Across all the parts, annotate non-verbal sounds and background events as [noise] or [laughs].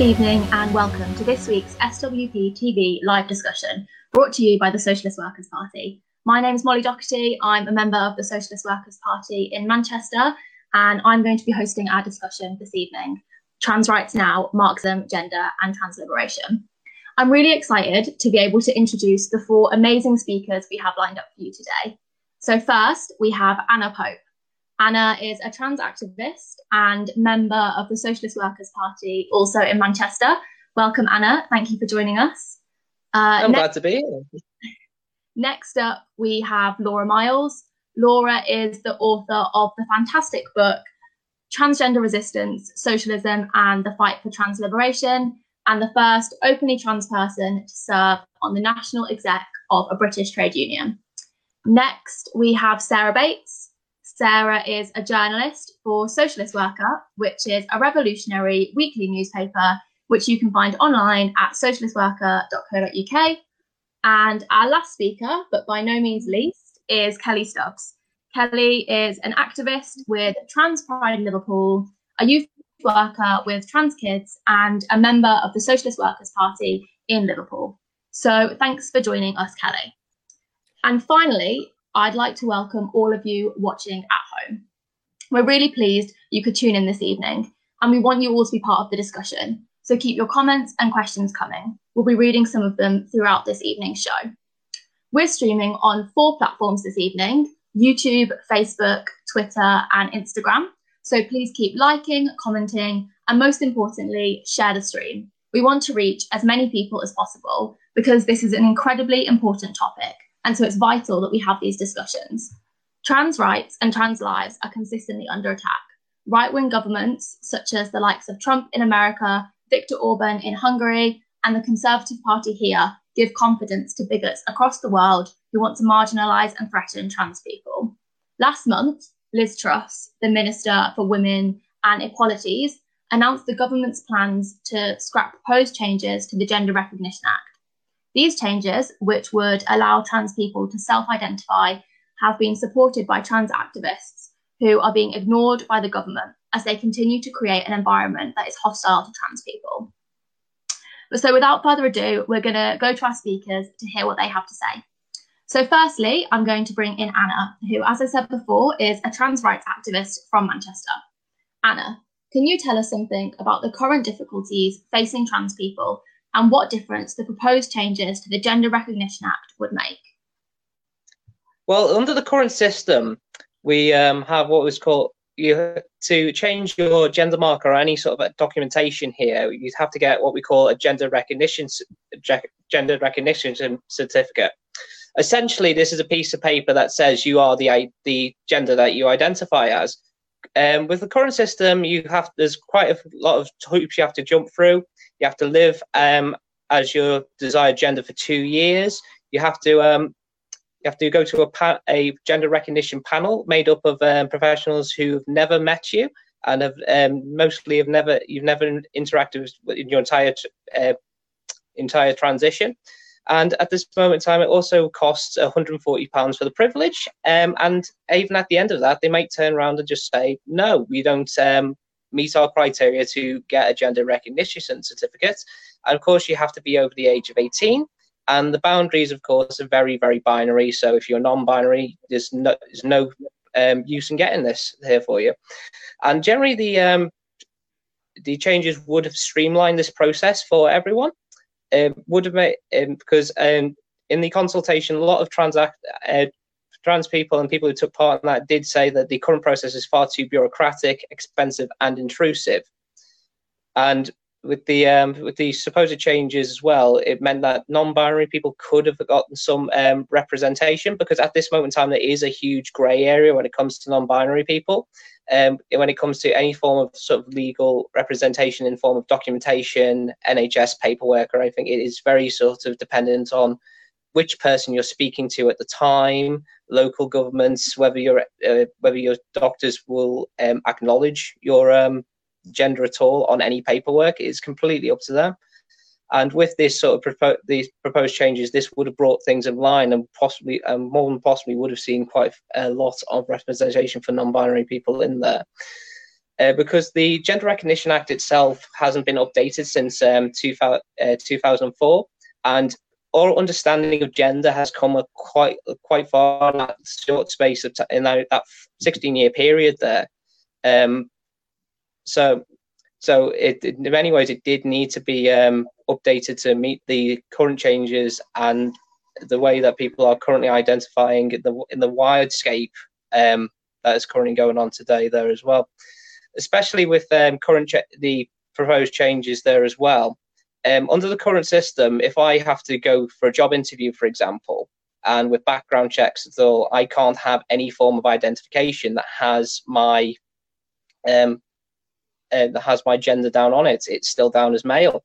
Good evening and welcome to this week's SWP TV live discussion brought to you by the Socialist Workers' Party. My name is Molly Docherty. I'm a member of the Socialist Workers' Party in Manchester and I'm going to be hosting our discussion this evening Trans Rights Now, Marxism, Gender and Trans Liberation. I'm really excited to be able to introduce the four amazing speakers we have lined up for you today. So, first, we have Anna Pope. Anna is a trans activist and member of the Socialist Workers' Party, also in Manchester. Welcome, Anna. Thank you for joining us. Uh, I'm next, glad to be here. Next up, we have Laura Miles. Laura is the author of the fantastic book Transgender Resistance, Socialism, and the Fight for Trans Liberation, and the first openly trans person to serve on the national exec of a British trade union. Next, we have Sarah Bates. Sarah is a journalist for Socialist Worker, which is a revolutionary weekly newspaper which you can find online at socialistworker.co.uk. And our last speaker, but by no means least, is Kelly Stubbs. Kelly is an activist with Trans Pride Liverpool, a youth worker with trans kids, and a member of the Socialist Workers' Party in Liverpool. So thanks for joining us, Kelly. And finally, I'd like to welcome all of you watching at home. We're really pleased you could tune in this evening, and we want you all to be part of the discussion. So keep your comments and questions coming. We'll be reading some of them throughout this evening's show. We're streaming on four platforms this evening YouTube, Facebook, Twitter, and Instagram. So please keep liking, commenting, and most importantly, share the stream. We want to reach as many people as possible because this is an incredibly important topic and so it's vital that we have these discussions. Trans rights and trans lives are consistently under attack. Right wing governments, such as the likes of Trump in America, Viktor Orban in Hungary, and the Conservative Party here, give confidence to bigots across the world who want to marginalise and threaten trans people. Last month, Liz Truss, the Minister for Women and Equalities, announced the government's plans to scrap proposed changes to the Gender Recognition Act these changes, which would allow trans people to self identify, have been supported by trans activists who are being ignored by the government as they continue to create an environment that is hostile to trans people. So, without further ado, we're going to go to our speakers to hear what they have to say. So, firstly, I'm going to bring in Anna, who, as I said before, is a trans rights activist from Manchester. Anna, can you tell us something about the current difficulties facing trans people and what difference the proposed changes to the Gender Recognition Act would make? Well, under the current system, we um, have what was called you to change your gender marker or any sort of documentation here. You'd have to get what we call a gender recognition gender recognition certificate. Essentially, this is a piece of paper that says you are the the gender that you identify as. Um, with the current system, you have there's quite a lot of hoops you have to jump through. You have to live um, as your desired gender for two years. You have to um, you have to go to a, pa- a gender recognition panel made up of um, professionals who've never met you and have um, mostly have never you've never interacted with in your entire uh, entire transition. And at this moment in time, it also costs 140 pounds for the privilege. Um, and even at the end of that, they might turn around and just say, "No, we don't um, meet our criteria to get a gender recognition certificate. And of course, you have to be over the age of 18. And the boundaries, of course, are very, very binary. So if you're non-binary, there's no, there's no um, use in getting this here for you. And generally, the um, the changes would have streamlined this process for everyone. It would have made um, because um, in the consultation, a lot of uh, trans people and people who took part in that did say that the current process is far too bureaucratic, expensive, and intrusive. And with the um, with the supposed changes as well, it meant that non-binary people could have gotten some um, representation because at this moment in time there is a huge grey area when it comes to non-binary people. Um, when it comes to any form of sort of legal representation in form of documentation, NHS paperwork, or anything, it is very sort of dependent on which person you're speaking to at the time, local governments, whether your uh, whether your doctors will um, acknowledge your um, gender at all on any paperwork is completely up to them. And with this sort of propo- these proposed changes, this would have brought things in line and possibly, more than possibly, would have seen quite a lot of representation for non-binary people in there. uh, because the Gender Recognition Act itself hasn't been updated since um, 2000, uh, 2004, and our understanding of gender has come quite quite far in that short space of t- in that, that 16 year period there. Um, so so it, in many ways it did need to be um, updated to meet the current changes and the way that people are currently identifying in the in the wildscape um, that is currently going on today there as well, especially with um, current ch- the proposed changes there as well. Um, under the current system, if I have to go for a job interview, for example, and with background checks, though I can't have any form of identification that has my um, uh, that has my gender down on it, it's still down as male.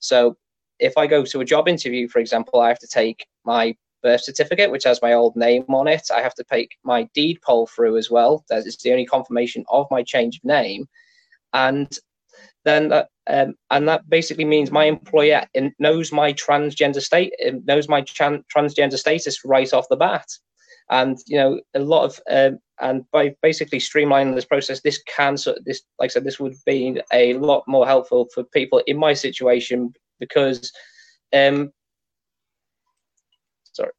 So if I go to a job interview, for example, I have to take my birth certificate, which has my old name on it. I have to take my deed poll through as well. That is the only confirmation of my change of name. And then that, um, and that basically means my employer knows my transgender state, knows my tran- transgender status right off the bat. And you know, a lot of um, and by basically streamlining this process, this can so this like I said, this would be a lot more helpful for people in my situation because um, sorry.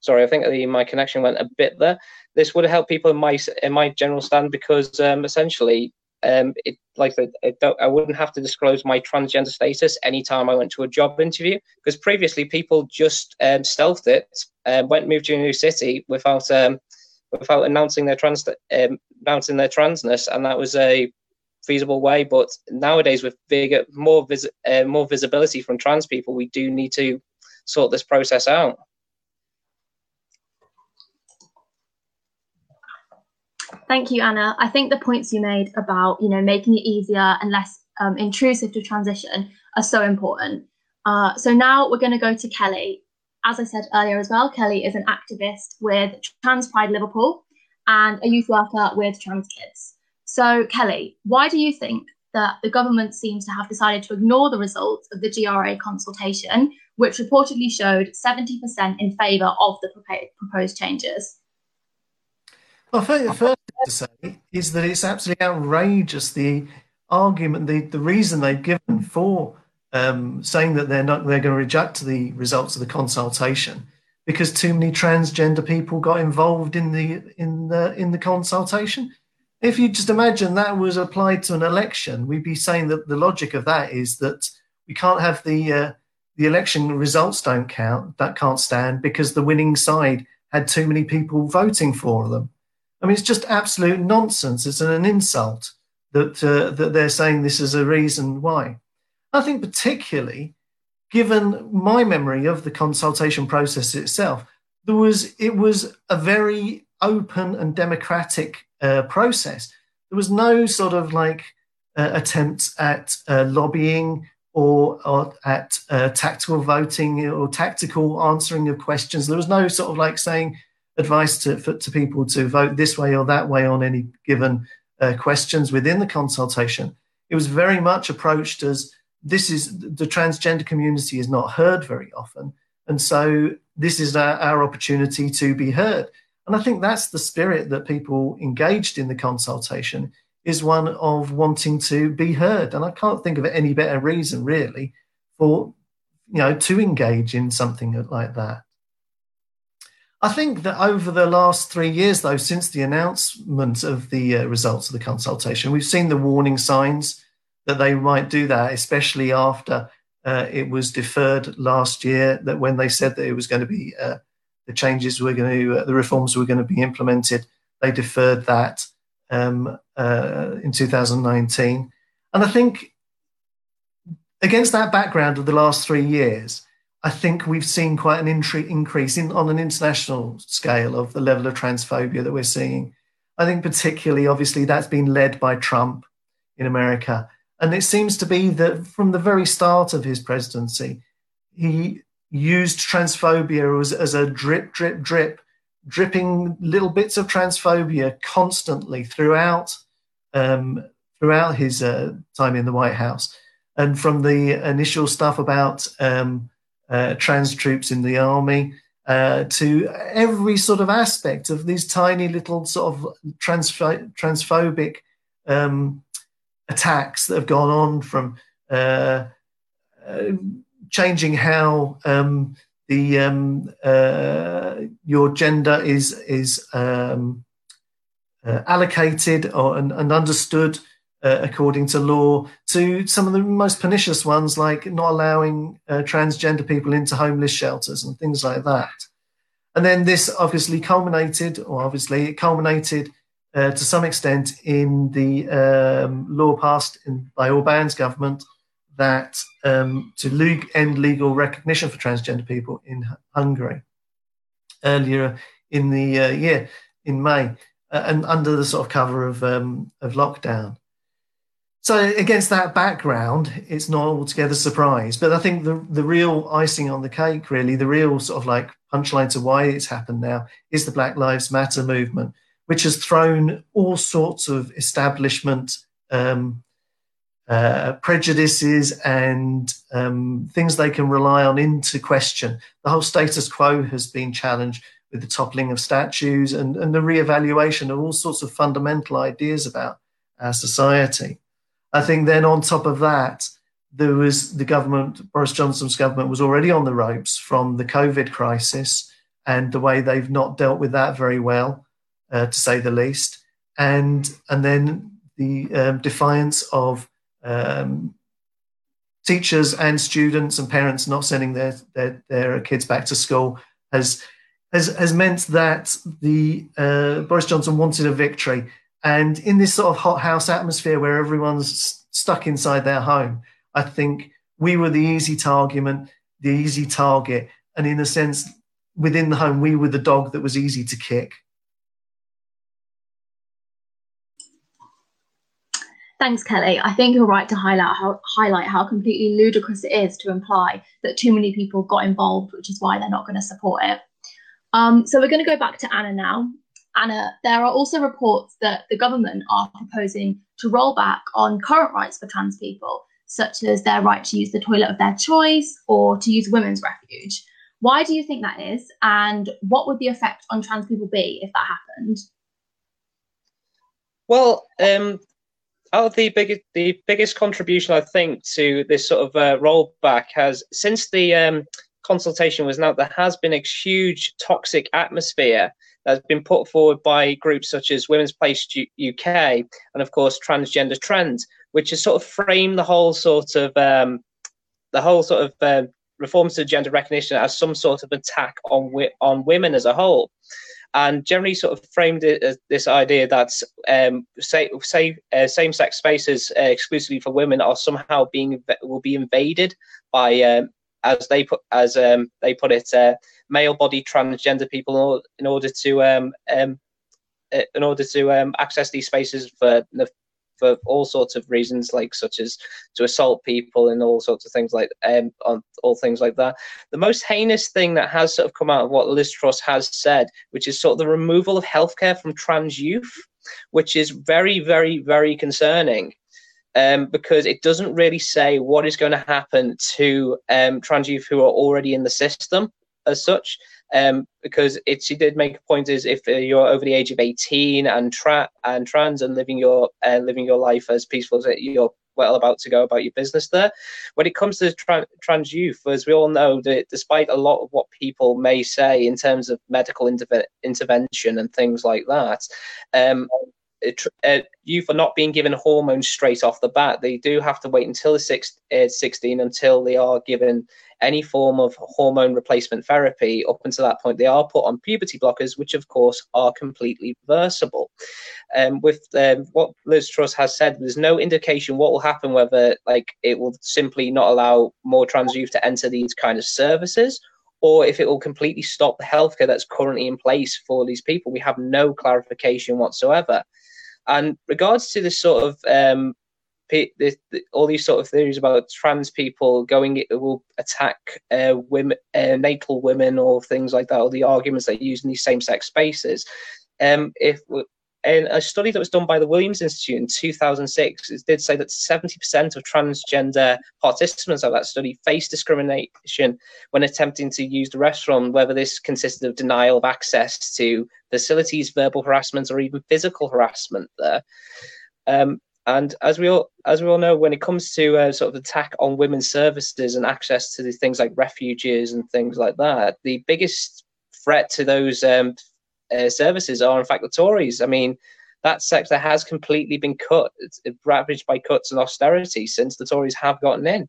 Sorry i think the, my connection went a bit there. This would help people in my in my general stand because um, essentially um, it like I, I wouldn't have to disclose my transgender status anytime I went to a job interview because previously people just um, stealthed it, um, went moved to a new city without um, without announcing their trans um, announcing their transness, and that was a feasible way. But nowadays, with bigger, more vis- uh, more visibility from trans people, we do need to sort this process out. Thank you, Anna. I think the points you made about you know making it easier and less um, intrusive to transition are so important. Uh, so now we're going to go to Kelly. As I said earlier as well, Kelly is an activist with Trans Pride Liverpool and a youth worker with trans kids. So, Kelly, why do you think that the government seems to have decided to ignore the results of the GRA consultation, which reportedly showed 70% in favour of the proposed changes? Well, first to say is that it's absolutely outrageous the argument, the, the reason they've given for um, saying that they're not they're going to reject the results of the consultation because too many transgender people got involved in the in the in the consultation if you just imagine that was applied to an election, we'd be saying that the logic of that is that we can't have the uh, the election results don't count, that can't stand because the winning side had too many people voting for them. I mean, it's just absolute nonsense. It's an insult that uh, that they're saying this is a reason why. I think particularly given my memory of the consultation process itself, there was it was a very open and democratic uh, process. There was no sort of like uh, attempts at uh, lobbying or, or at uh, tactical voting or tactical answering of questions. There was no sort of like saying advice to, for, to people to vote this way or that way on any given uh, questions within the consultation. It was very much approached as this is the transgender community is not heard very often. And so this is our, our opportunity to be heard. And I think that's the spirit that people engaged in the consultation is one of wanting to be heard. And I can't think of any better reason, really, for you know to engage in something like that. I think that over the last three years, though, since the announcement of the uh, results of the consultation, we've seen the warning signs that they might do that, especially after uh, it was deferred last year. That when they said that it was going to be uh, the changes were going to, uh, the reforms were going to be implemented. They deferred that um, uh, in 2019. And I think against that background of the last three years, I think we've seen quite an intri- increase in, on an international scale of the level of transphobia that we're seeing. I think particularly, obviously, that's been led by Trump in America. And it seems to be that from the very start of his presidency, he used transphobia as, as a drip, drip, drip, dripping little bits of transphobia constantly throughout um, throughout his uh, time in the White House, and from the initial stuff about um, uh, trans troops in the army uh, to every sort of aspect of these tiny little sort of transph- transphobic um, attacks that have gone on from uh, uh, changing how um, the um, uh, your gender is is um, uh, allocated or, and, and understood uh, according to law to some of the most pernicious ones like not allowing uh, transgender people into homeless shelters and things like that and then this obviously culminated or obviously it culminated uh, to some extent in the um, law passed in, by Orban's government that um, to end legal recognition for transgender people in Hungary earlier in the uh, year in May, uh, and under the sort of cover of um, of lockdown. So against that background, it's not altogether surprise. But I think the the real icing on the cake, really, the real sort of like punchline to why it's happened now is the Black Lives Matter movement, which has thrown all sorts of establishment um, uh, prejudices and um, things they can rely on into question. The whole status quo has been challenged with the toppling of statues and, and the re-evaluation of all sorts of fundamental ideas about our society. I think then on top of that, there was the government, Boris Johnson's government was already on the ropes from the COVID crisis and the way they've not dealt with that very well, uh, to say the least. And, and then the um, defiance of um, teachers and students and parents not sending their, their, their kids back to school has has, has meant that the uh, Boris Johnson wanted a victory, and in this sort of hot house atmosphere where everyone's stuck inside their home, I think we were the easy target, the easy target, and in a sense, within the home, we were the dog that was easy to kick. Thanks, Kelly. I think you're right to highlight how, highlight how completely ludicrous it is to imply that too many people got involved, which is why they're not going to support it. Um, so we're going to go back to Anna now. Anna, there are also reports that the government are proposing to roll back on current rights for trans people, such as their right to use the toilet of their choice or to use women's refuge. Why do you think that is? And what would the effect on trans people be if that happened? Well, um, out of the biggest the biggest contribution I think to this sort of uh, rollback has since the um, consultation was now there has been a huge toxic atmosphere that's been put forward by groups such as Women's Place UK and of course Transgender Trends, which has sort of framed the whole sort of um, the whole sort of uh, reforms to gender recognition as some sort of attack on on women as a whole. And generally sort of framed it as this idea that um, say, say uh, same-sex spaces uh, exclusively for women are somehow being will be invaded by um, as they put as um, they put it uh, male body transgender people in order to um, um, uh, in order to um, access these spaces for for all sorts of reasons, like such as to assault people and all sorts of things like um, on all things like that. The most heinous thing that has sort of come out of what Liz Truss has said, which is sort of the removal of healthcare from trans youth, which is very, very, very concerning. Um, because it doesn't really say what is going to happen to um, trans youth who are already in the system as such um, because it, she did make a point is if uh, you're over the age of 18 and tra- and trans and living your uh, living your life as peaceful as you're well about to go about your business there. When it comes to tra- trans youth, as we all know, that despite a lot of what people may say in terms of medical interve- intervention and things like that, um, uh, youth are not being given hormones straight off the bat. They do have to wait until the six, uh, 16 until they are given any form of hormone replacement therapy. Up until that point, they are put on puberty blockers, which of course are completely reversible. Um, with um, what Liz Truss has said, there's no indication what will happen, whether like it will simply not allow more trans youth to enter these kind of services or if it will completely stop the healthcare that's currently in place for these people. We have no clarification whatsoever. And regards to this sort of um, the, all these sort of theories about trans people going it will attack uh, women, uh, natal women, or things like that, or the arguments they use in these same-sex spaces. Um, if in a study that was done by the Williams Institute in 2006, it did say that 70% of transgender participants of that study faced discrimination when attempting to use the restroom, whether this consisted of denial of access to facilities, verbal harassment, or even physical harassment there. Um, and as we all as we all know, when it comes to uh, sort of attack on women's services and access to things like refuges and things like that, the biggest threat to those um, uh, services are in fact the Tories. I mean, that sector has completely been cut, it's ravaged by cuts and austerity since the Tories have gotten in,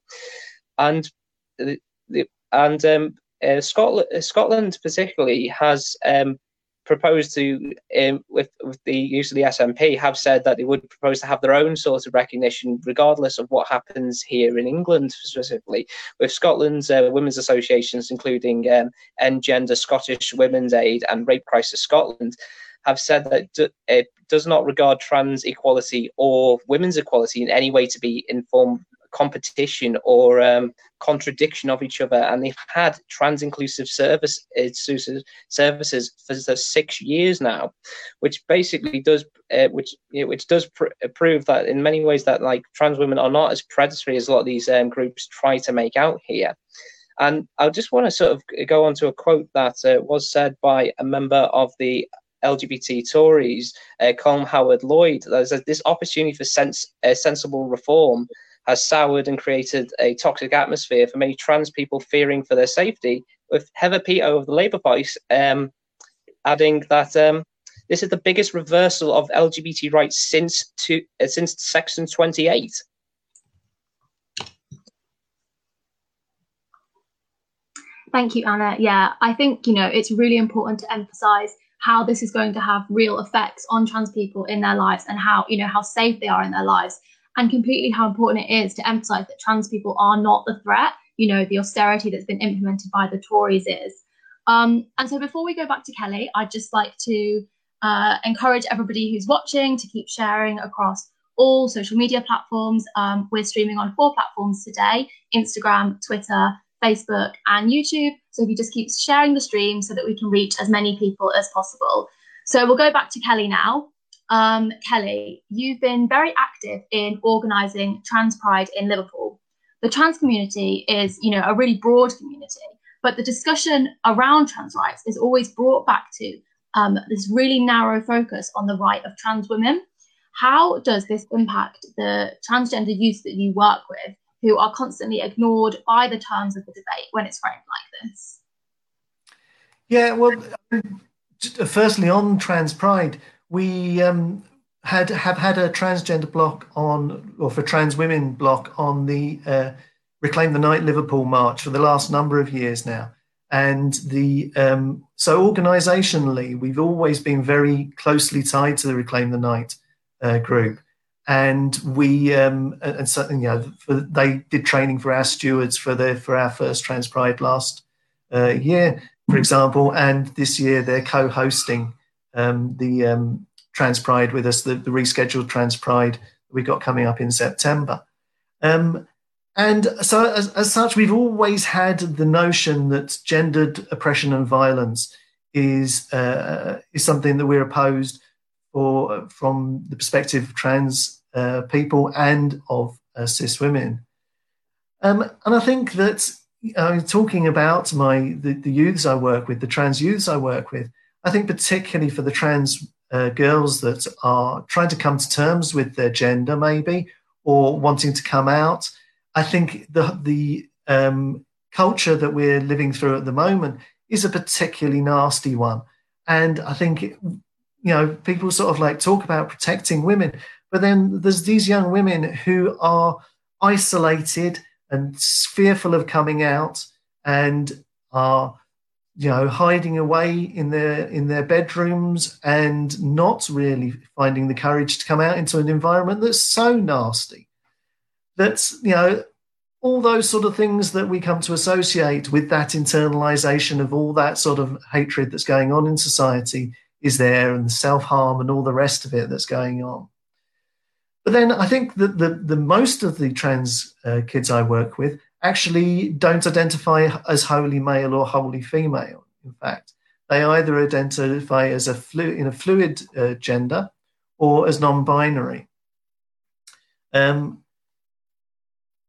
and the, the and um, uh, Scotland, Scotland particularly has um, proposed to, um, with, with the use of the SNP, have said that they would propose to have their own sort of recognition, regardless of what happens here in England specifically. With Scotland's uh, women's associations, including um, Engender Scottish Women's Aid and Rape Crisis Scotland, have said that it does not regard trans equality or women's equality in any way to be informed competition or um, contradiction of each other. And they've had trans inclusive service uh, services for six years now, which basically does uh, which which does pr- prove that in many ways that like trans women are not as predatory as a lot of these um, groups try to make out here. And I just want to sort of go on to a quote that uh, was said by a member of the LGBT Tories, uh, Colm Howard Lloyd, that says this opportunity for sense, uh, sensible reform has soured and created a toxic atmosphere for many trans people fearing for their safety. With Heather Peto of the Labour Party um, adding that um, this is the biggest reversal of LGBT rights since to, uh, since Section 28. Thank you, Anna. Yeah, I think you know it's really important to emphasize how this is going to have real effects on trans people in their lives and how you know how safe they are in their lives and completely how important it is to emphasize that trans people are not the threat. You know, the austerity that's been implemented by the Tories is. Um, and so before we go back to Kelly, I'd just like to uh, encourage everybody who's watching to keep sharing across all social media platforms. Um, we're streaming on four platforms today Instagram, Twitter, Facebook, and YouTube. So if you just keep sharing the stream so that we can reach as many people as possible. So we'll go back to Kelly now. Um, Kelly, you've been very active in organising Trans Pride in Liverpool. The trans community is, you know, a really broad community, but the discussion around trans rights is always brought back to um, this really narrow focus on the right of trans women. How does this impact the transgender youth that you work with, who are constantly ignored by the terms of the debate when it's framed like this? Yeah, well, firstly, on trans pride, we um, had have had a transgender block on, or for trans women block on the uh, Reclaim the Night Liverpool March for the last number of years now. And the um, so organisationally, we've always been very closely tied to the Reclaim the Night uh, group, and we um, and something you know for, they did training for our stewards for the for our first Trans Pride last uh, year, for example, and this year they're co-hosting um, the um, Trans Pride with us, the, the, rescheduled Trans Pride we got coming up in September. Um, and so, as, as, such, we've always had the notion that gendered oppression and violence is uh, is something that we're opposed for from the perspective of trans uh, people and of uh, cis women. Um, and I think that uh, talking about my the, the youths I work with, the trans youths I work with, I think particularly for the trans uh, girls that are trying to come to terms with their gender, maybe, or wanting to come out, I think the the um, culture that we're living through at the moment is a particularly nasty one, and I think you know people sort of like talk about protecting women, but then there's these young women who are isolated and fearful of coming out and are you know hiding away in their in their bedrooms and not really finding the courage to come out into an environment that's so nasty that's you know all those sort of things that we come to associate with that internalization of all that sort of hatred that's going on in society is there and the self-harm and all the rest of it that's going on. But then i think that the, the most of the trans uh, kids i work with actually don't identify as wholly male or wholly female. In fact, they either identify as a flu- in a fluid uh, gender or as non-binary. Um,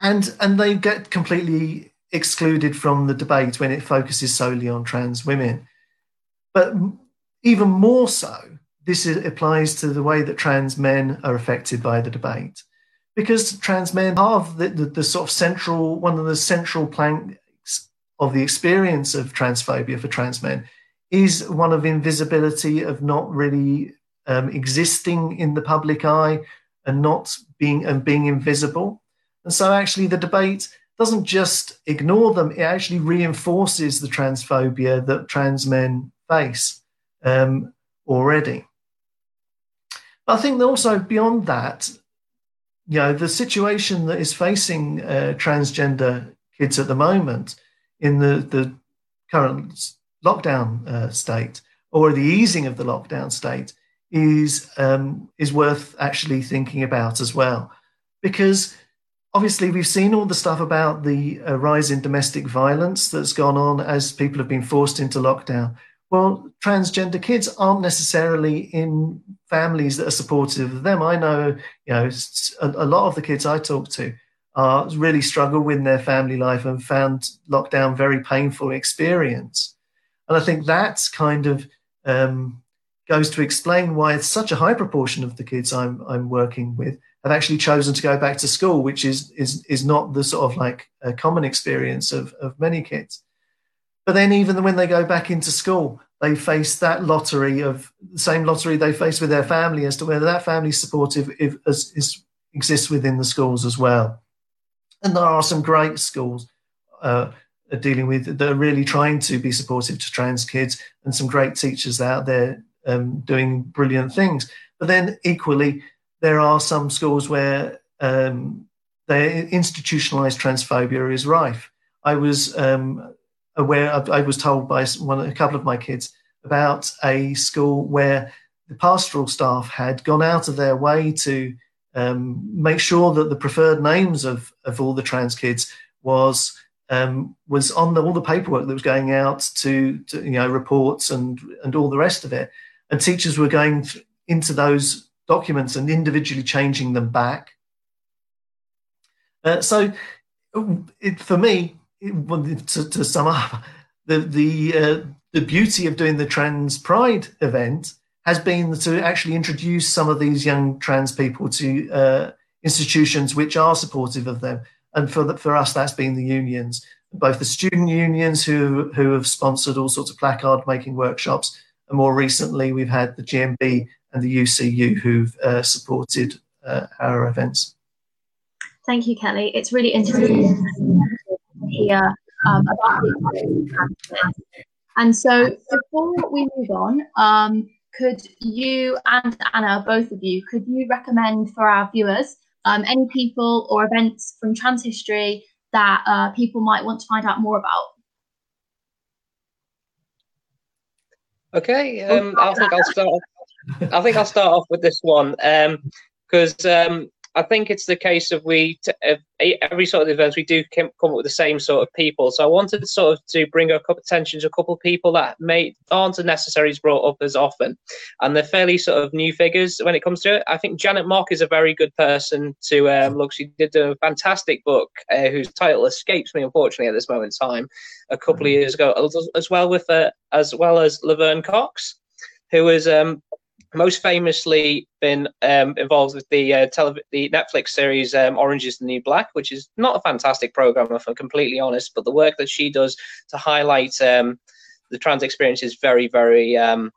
and and they get completely excluded from the debate when it focuses solely on trans women. But even more so, this is, applies to the way that trans men are affected by the debate. Because trans men are the, the, the sort of central, one of the central planks of the experience of transphobia for trans men is one of invisibility, of not really um, existing in the public eye and not being and being invisible. And so actually the debate doesn't just ignore them, it actually reinforces the transphobia that trans men face um, already. I think also beyond that, you know, the situation that is facing uh, transgender kids at the moment in the, the current lockdown uh, state or the easing of the lockdown state is um, is worth actually thinking about as well, because obviously we've seen all the stuff about the uh, rise in domestic violence that's gone on as people have been forced into lockdown. Well, transgender kids aren't necessarily in families that are supportive of them. I know, you know, a, a lot of the kids I talk to are really struggle with their family life and found lockdown very painful experience. And I think that's kind of um, goes to explain why such a high proportion of the kids I'm I'm working with have actually chosen to go back to school, which is is is not the sort of like a common experience of of many kids. But then even when they go back into school, they face that lottery of the same lottery they face with their family as to whether that family supportive if, as, is, exists within the schools as well. And there are some great schools uh, dealing with that are really trying to be supportive to trans kids, and some great teachers out there um, doing brilliant things. But then equally, there are some schools where um, the institutionalized transphobia is rife. I was um, aware, of, I was told by one, a couple of my kids about a school where the pastoral staff had gone out of their way to um, make sure that the preferred names of, of all the trans kids was um, was on the, all the paperwork that was going out to, to, you know reports and and all the rest of it and teachers were going into those documents and individually changing them back. Uh, so, it, for me, to, to, sum up, the the uh, the beauty of doing the Trans Pride event has been to actually introduce some of these young trans people to uh, institutions which are supportive of them. And for the, for us, that's been the unions, both the student unions who who have sponsored all sorts of placard making workshops, and more recently, we've had the GMB and the UCU who've uh, supported uh, our events. Thank you, Kelly. It's really interesting hear um, about the And so, before we move on, um, could you and Anna, both of you, could you recommend for our viewers um, any people or events from trans history that uh, people might want to find out more about? Okay, um, I think I'll start. Off, I think I'll start off with this one because um, I think it's the case of we t- uh, every sort of events we do come up with the same sort of people. So I wanted sort of to bring a couple attention to a couple of people that may aren't necessarily brought up as often, and they're fairly sort of new figures when it comes to it. I think Janet Mock is a very good person to um, look. She did a fantastic book uh, whose title escapes me unfortunately at this moment in time. A couple of mm. years ago, as well with uh, as well as Laverne Cox, who was um, most famously been um, involved with the uh, tele- the Netflix series um, Orange is the New Black, which is not a fantastic program, if I'm completely honest. But the work that she does to highlight um, the trans experience is very, very, um,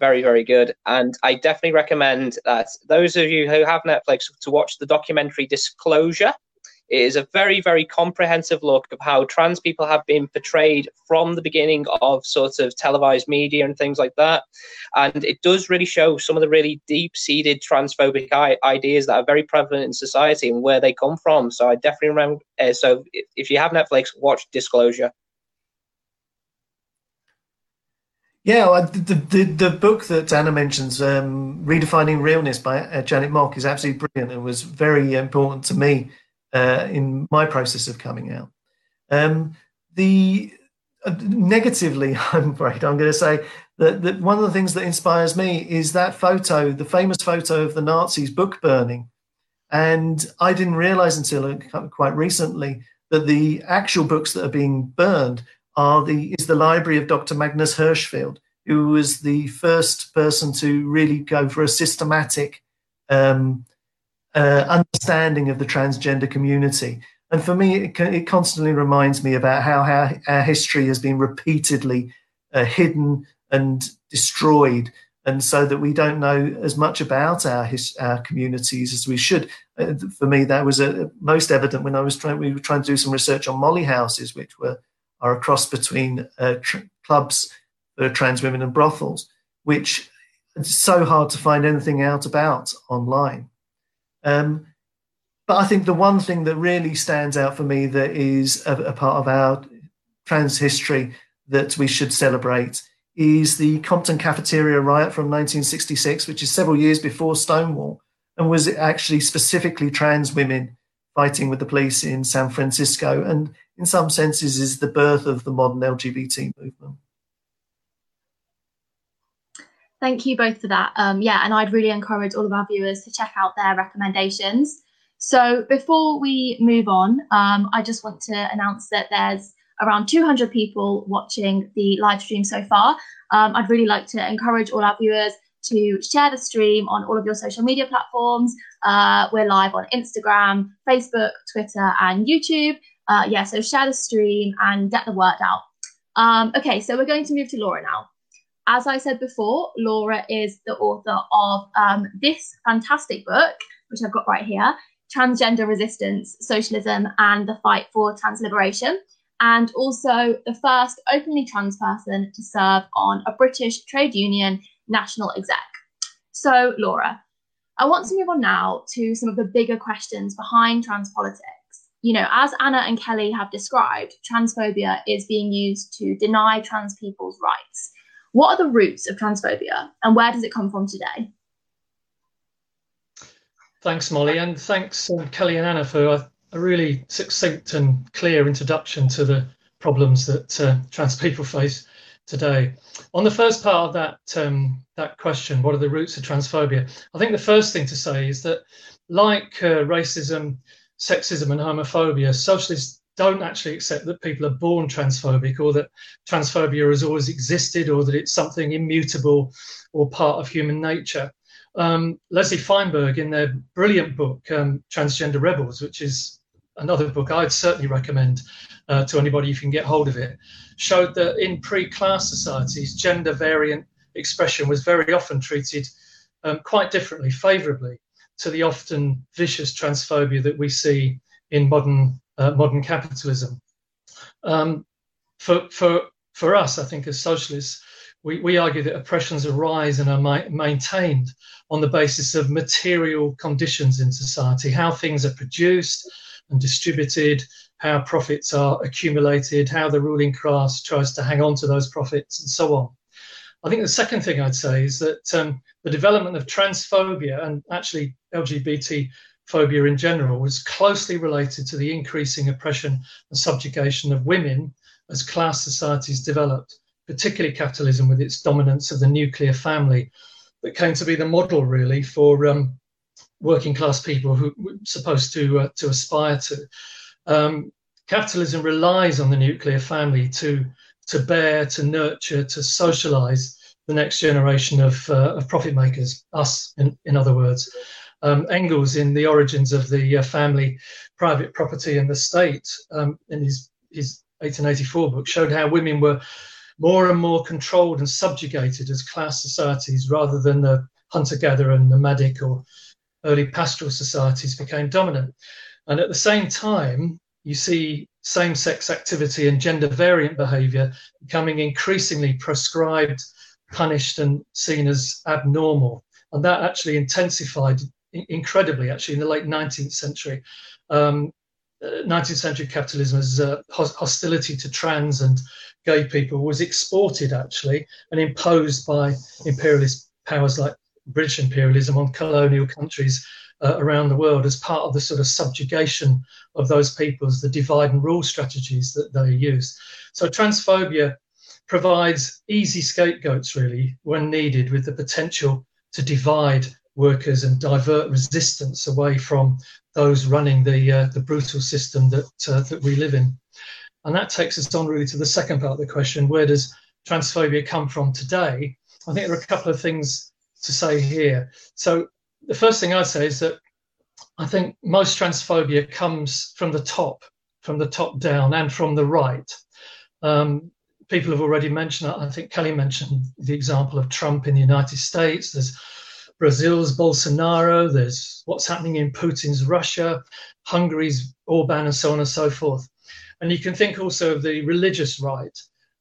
very, very good. And I definitely recommend that those of you who have Netflix to watch the documentary Disclosure. It is a very, very comprehensive look of how trans people have been portrayed from the beginning of sort of televised media and things like that. And it does really show some of the really deep seated transphobic ideas that are very prevalent in society and where they come from. So I definitely remember. Uh, so if, you have Netflix, watch Disclosure. Yeah, the, the, the book that Anna mentions, um, Redefining Realness by uh, Janet Mock, is absolutely brilliant and was very important to me uh, in my process of coming out. Um, the uh, negatively, [laughs] I'm afraid, I'm going to say that, that one of the things that inspires me is that photo, the famous photo of the Nazis book burning. And I didn't realize until quite recently that the actual books that are being burned are the is the library of Dr. Magnus Hirschfeld, who was the first person to really go for a systematic um, uh, understanding of the transgender community. And for me, it, it constantly reminds me about how, how our history has been repeatedly uh, hidden and destroyed, and so that we don't know as much about our his, our communities as we should. Uh, for me, that was uh, most evident when I was trying. We were trying to do some research on molly houses, which were are a cross between uh, tr- clubs for trans women and brothels, which it's so hard to find anything out about online. Um, but I think the one thing that really stands out for me that is a, a part of our trans history that we should celebrate is the Compton Cafeteria riot from 1966, which is several years before Stonewall, and was actually specifically trans women fighting with the police in San Francisco, and in some senses is the birth of the modern LGBT movement. Thank you both for that. Um, yeah, and I'd really encourage all of our viewers to check out their recommendations. So before we move on, um, I just want to announce that there's around 200 people watching the live stream so far. Um, I'd really like to encourage all our viewers to share the stream on all of your social media platforms. Uh, we're live on Instagram, Facebook, Twitter, and YouTube. Uh, yeah, so share the stream and get the word out. Um, okay, so we're going to move to Laura now. As I said before, Laura is the author of um, this fantastic book, which I've got right here Transgender Resistance, Socialism, and the Fight for Trans Liberation and also the first openly trans person to serve on a British trade union national exec. So, Laura, I want to move on now to some of the bigger questions behind trans politics. You know, as Anna and Kelly have described, transphobia is being used to deny trans people's rights. What are the roots of transphobia and where does it come from today? Thanks, Molly, and thanks, um, Kelly and Anna, for a really succinct and clear introduction to the problems that uh, trans people [laughs] face today. On the first part of that um, that question, what are the roots of transphobia? I think the first thing to say is that, like uh, racism, sexism, and homophobia, socialists don't actually accept that people are born transphobic or that transphobia has always existed or that it's something immutable or part of human nature. Um, Leslie Feinberg, in their brilliant book, um, Transgender Rebels, which is another book I'd certainly recommend uh, to anybody if you can get hold of it, showed that in pre-class societies, gender variant expression was very often treated um, quite differently, favourably to the often vicious transphobia that we see in modern uh, modern capitalism. Um, for for for us, I think as socialists, we, we argue that oppressions arise and are ma- maintained on the basis of material conditions in society, how things are produced, and distributed, how profits are accumulated, how the ruling class tries to hang on to those profits, and so on. I think the second thing I'd say is that um, the development of transphobia and actually LGBT phobia in general was closely related to the increasing oppression and subjugation of women as class societies developed, particularly capitalism with its dominance of the nuclear family that came to be the model really for um, working class people who were supposed to uh, to aspire to. Um, capitalism relies on the nuclear family to to bear, to nurture, to socialize the next generation of, uh, of profit makers, us, in, in other words. Um, Engels, in the origins of the uh, family, private property, and the state, um, in his, his 1884 book, showed how women were more and more controlled and subjugated as class societies rather than the hunter gatherer and nomadic or early pastoral societies became dominant. And at the same time, you see same sex activity and gender variant behavior becoming increasingly prescribed, punished, and seen as abnormal. And that actually intensified incredibly, actually, in the late 19th century. Um, 19th uh, century capitalism's uh, hostility to trans and gay people was exported actually and imposed by imperialist powers like British imperialism on colonial countries uh, around the world as part of the sort of subjugation of those peoples, the divide and rule strategies that they use. So transphobia provides easy scapegoats, really, when needed, with the potential to divide workers and divert resistance away from those running the uh, the brutal system that uh, that we live in. And that takes us on really to the second part of the question: Where does transphobia come from today, I think there are a couple of things to say here. So the first thing I'd say is that I think most transphobia comes from the top, from the top down, and from the right. Um, people have already mentioned, I think Kelly mentioned the example of Trump in the United States. There's Brazil's Bolsonaro, there's what's happening in Putin's Russia, Hungary's Orban, and so on and so forth. And you can think also of the religious right,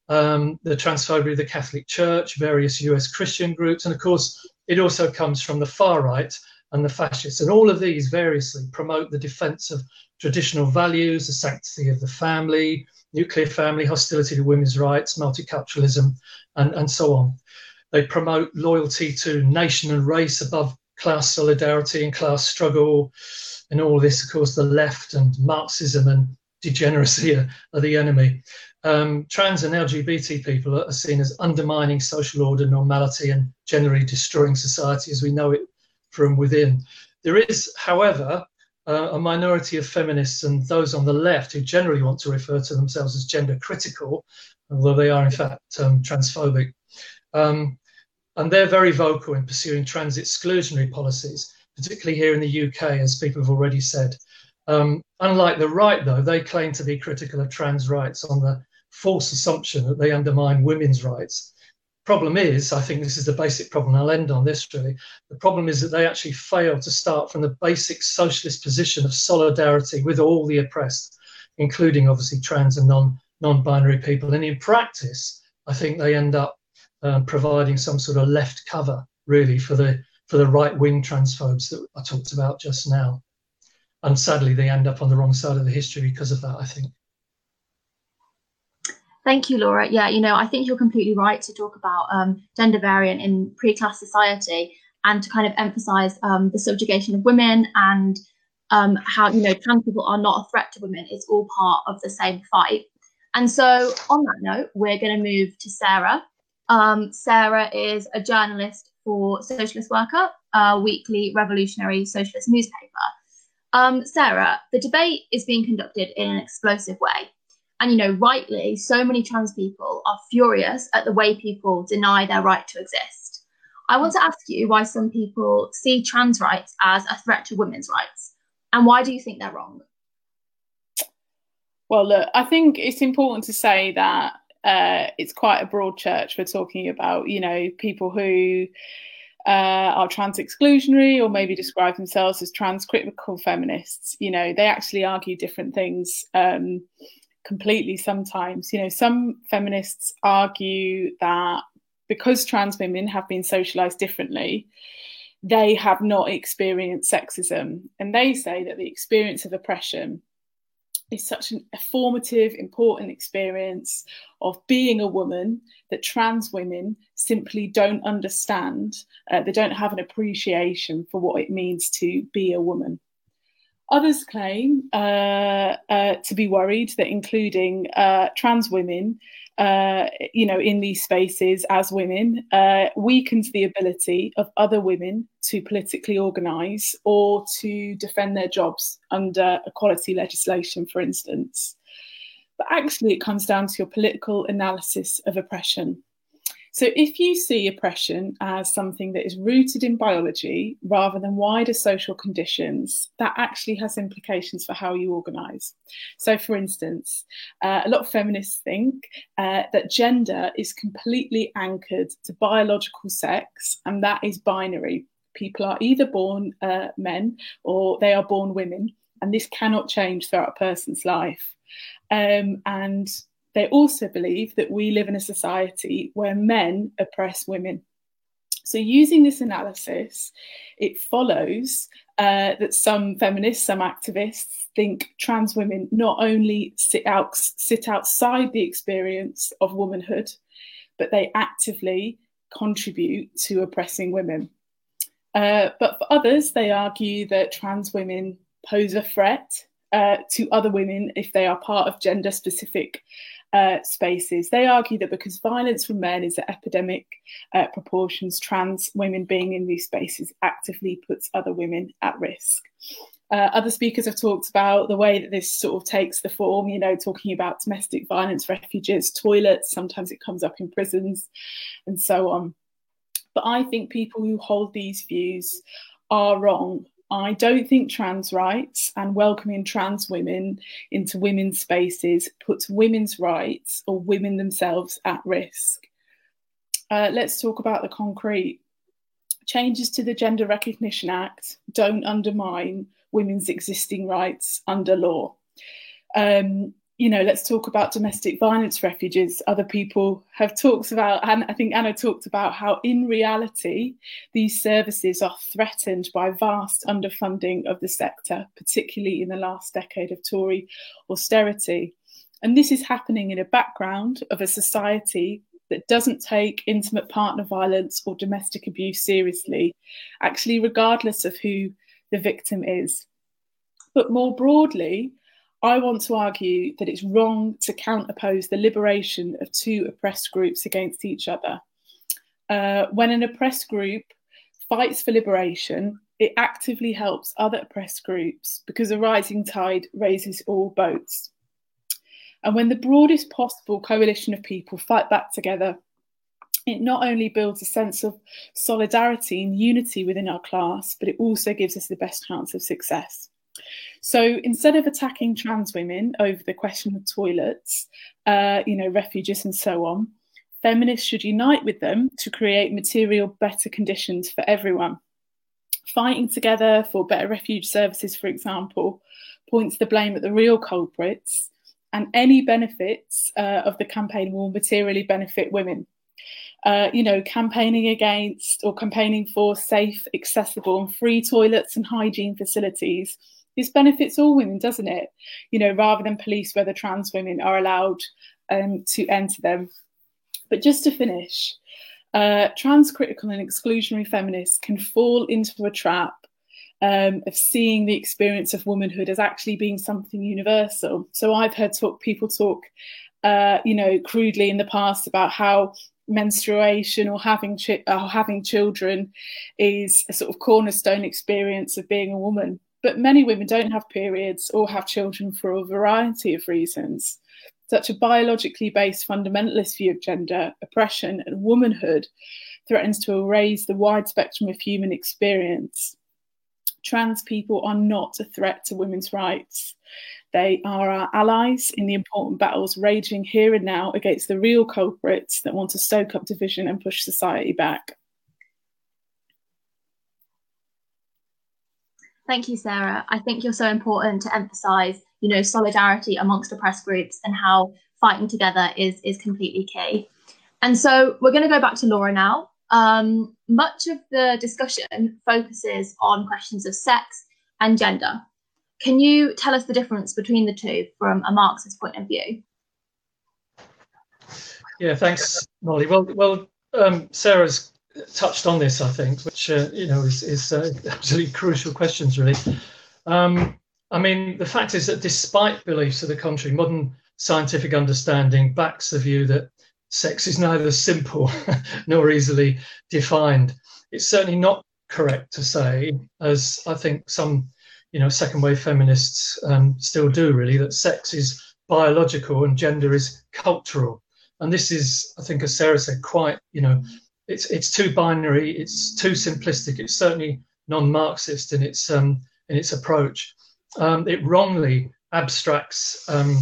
um, the transphobia of the Catholic Church, various US Christian groups, and of course, it also comes from the far right and the fascists. And all of these variously promote the defense of traditional values, the sanctity of the family, nuclear family, hostility to women's rights, multiculturalism, and, and so on. They promote loyalty to nation and race above class solidarity and class struggle. And all this, of course, the left and Marxism and degeneracy are, are the enemy. Um, trans and LGBT people are seen as undermining social order, normality, and generally destroying society as we know it from within. There is, however, uh, a minority of feminists and those on the left who generally want to refer to themselves as gender critical, although they are in fact um, transphobic. Um, and they're very vocal in pursuing trans exclusionary policies, particularly here in the UK, as people have already said. Um, unlike the right, though, they claim to be critical of trans rights on the false assumption that they undermine women's rights. Problem is, I think this is the basic problem. I'll end on this really. The problem is that they actually fail to start from the basic socialist position of solidarity with all the oppressed, including obviously trans and non non-binary people. And in practice, I think they end up um, providing some sort of left cover really for the for the right-wing transphobes that I talked about just now. And sadly, they end up on the wrong side of the history because of that. I think. Thank you, Laura. Yeah, you know, I think you're completely right to talk about um, gender variant in pre-class society and to kind of emphasize um, the subjugation of women and um, how, you know, trans people are not a threat to women. It's all part of the same fight. And so on that note, we're going to move to Sarah. Um, Sarah is a journalist for Socialist Worker, a weekly revolutionary socialist newspaper. Um, Sarah, the debate is being conducted in an explosive way. And, you know, rightly, so many trans people are furious at the way people deny their right to exist. I want to ask you why some people see trans rights as a threat to women's rights. And why do you think they're wrong? Well, look, I think it's important to say that uh, it's quite a broad church we're talking about, you know, people who uh, are trans exclusionary or maybe describe themselves as trans critical feminists. You know, they actually argue different things. Um, completely sometimes. You know, some feminists argue that because trans women have been socialized differently, they have not experienced sexism. And they say that the experience of oppression is such an, a formative, important experience of being a woman that trans women simply don't understand. Uh, they don't have an appreciation for what it means to be a woman. Others claim uh, uh, to be worried that including uh, trans women, uh, you know, in these spaces as women uh, weakens the ability of other women to politically organise or to defend their jobs under equality legislation, for instance. But actually, it comes down to your political analysis of oppression. So, if you see oppression as something that is rooted in biology rather than wider social conditions, that actually has implications for how you organise. So, for instance, uh, a lot of feminists think uh, that gender is completely anchored to biological sex, and that is binary. People are either born uh, men or they are born women, and this cannot change throughout a person's life. Um, and they also believe that we live in a society where men oppress women. So, using this analysis, it follows uh, that some feminists, some activists think trans women not only sit out sit outside the experience of womanhood, but they actively contribute to oppressing women. Uh, but for others, they argue that trans women pose a threat uh, to other women if they are part of gender specific uh, spaces. They argue that because violence from men is at epidemic uh, proportions, trans women being in these spaces actively puts other women at risk. Uh, other speakers have talked about the way that this sort of takes the form, you know, talking about domestic violence refuges, toilets, sometimes it comes up in prisons, and so on. But I think people who hold these views are wrong. I don't think trans rights and welcoming trans women into women's spaces puts women's rights or women themselves at risk. Uh, let's talk about the concrete. Changes to the Gender Recognition Act don't undermine women's existing rights under law. Um, you know, let's talk about domestic violence refuges. Other people have talked about, and I think Anna talked about how, in reality, these services are threatened by vast underfunding of the sector, particularly in the last decade of Tory austerity. And this is happening in a background of a society that doesn't take intimate partner violence or domestic abuse seriously, actually, regardless of who the victim is. But more broadly, I want to argue that it's wrong to counterpose the liberation of two oppressed groups against each other. Uh, when an oppressed group fights for liberation, it actively helps other oppressed groups because a rising tide raises all boats. And when the broadest possible coalition of people fight back together, it not only builds a sense of solidarity and unity within our class, but it also gives us the best chance of success. So instead of attacking trans women over the question of toilets, uh, you know, refuges and so on, feminists should unite with them to create material better conditions for everyone. Fighting together for better refuge services, for example, points the blame at the real culprits, and any benefits uh, of the campaign will materially benefit women. Uh, you know, campaigning against or campaigning for safe, accessible, and free toilets and hygiene facilities this benefits all women, doesn't it? You know, rather than police whether trans women are allowed um, to enter them. But just to finish, uh, trans critical and exclusionary feminists can fall into a trap um, of seeing the experience of womanhood as actually being something universal. So I've heard talk people talk, uh, you know, crudely in the past about how menstruation or having chi- or having children is a sort of cornerstone experience of being a woman. But many women don't have periods or have children for a variety of reasons. Such a biologically based fundamentalist view of gender, oppression, and womanhood threatens to erase the wide spectrum of human experience. Trans people are not a threat to women's rights. They are our allies in the important battles raging here and now against the real culprits that want to stoke up division and push society back. Thank you, Sarah. I think you're so important to emphasize, you know, solidarity amongst oppressed groups and how fighting together is is completely key. And so we're going to go back to Laura now. Um, much of the discussion focuses on questions of sex and gender. Can you tell us the difference between the two from a Marxist point of view? Yeah, thanks, Molly. Well, well, um, Sarah's touched on this, I think, which uh, you know is, is uh, [laughs] absolutely crucial questions, really. Um, I mean, the fact is that despite beliefs to the contrary, modern scientific understanding backs the view that sex is neither simple [laughs] nor easily defined. It's certainly not correct to say, as I think some, you know, second wave feminists um, still do, really, that sex is biological and gender is cultural. And this is, I think, as Sarah said, quite, you know, it's it's too binary. It's too simplistic. It's certainly non-Marxist in its um, in its approach. Um, it wrongly abstracts um,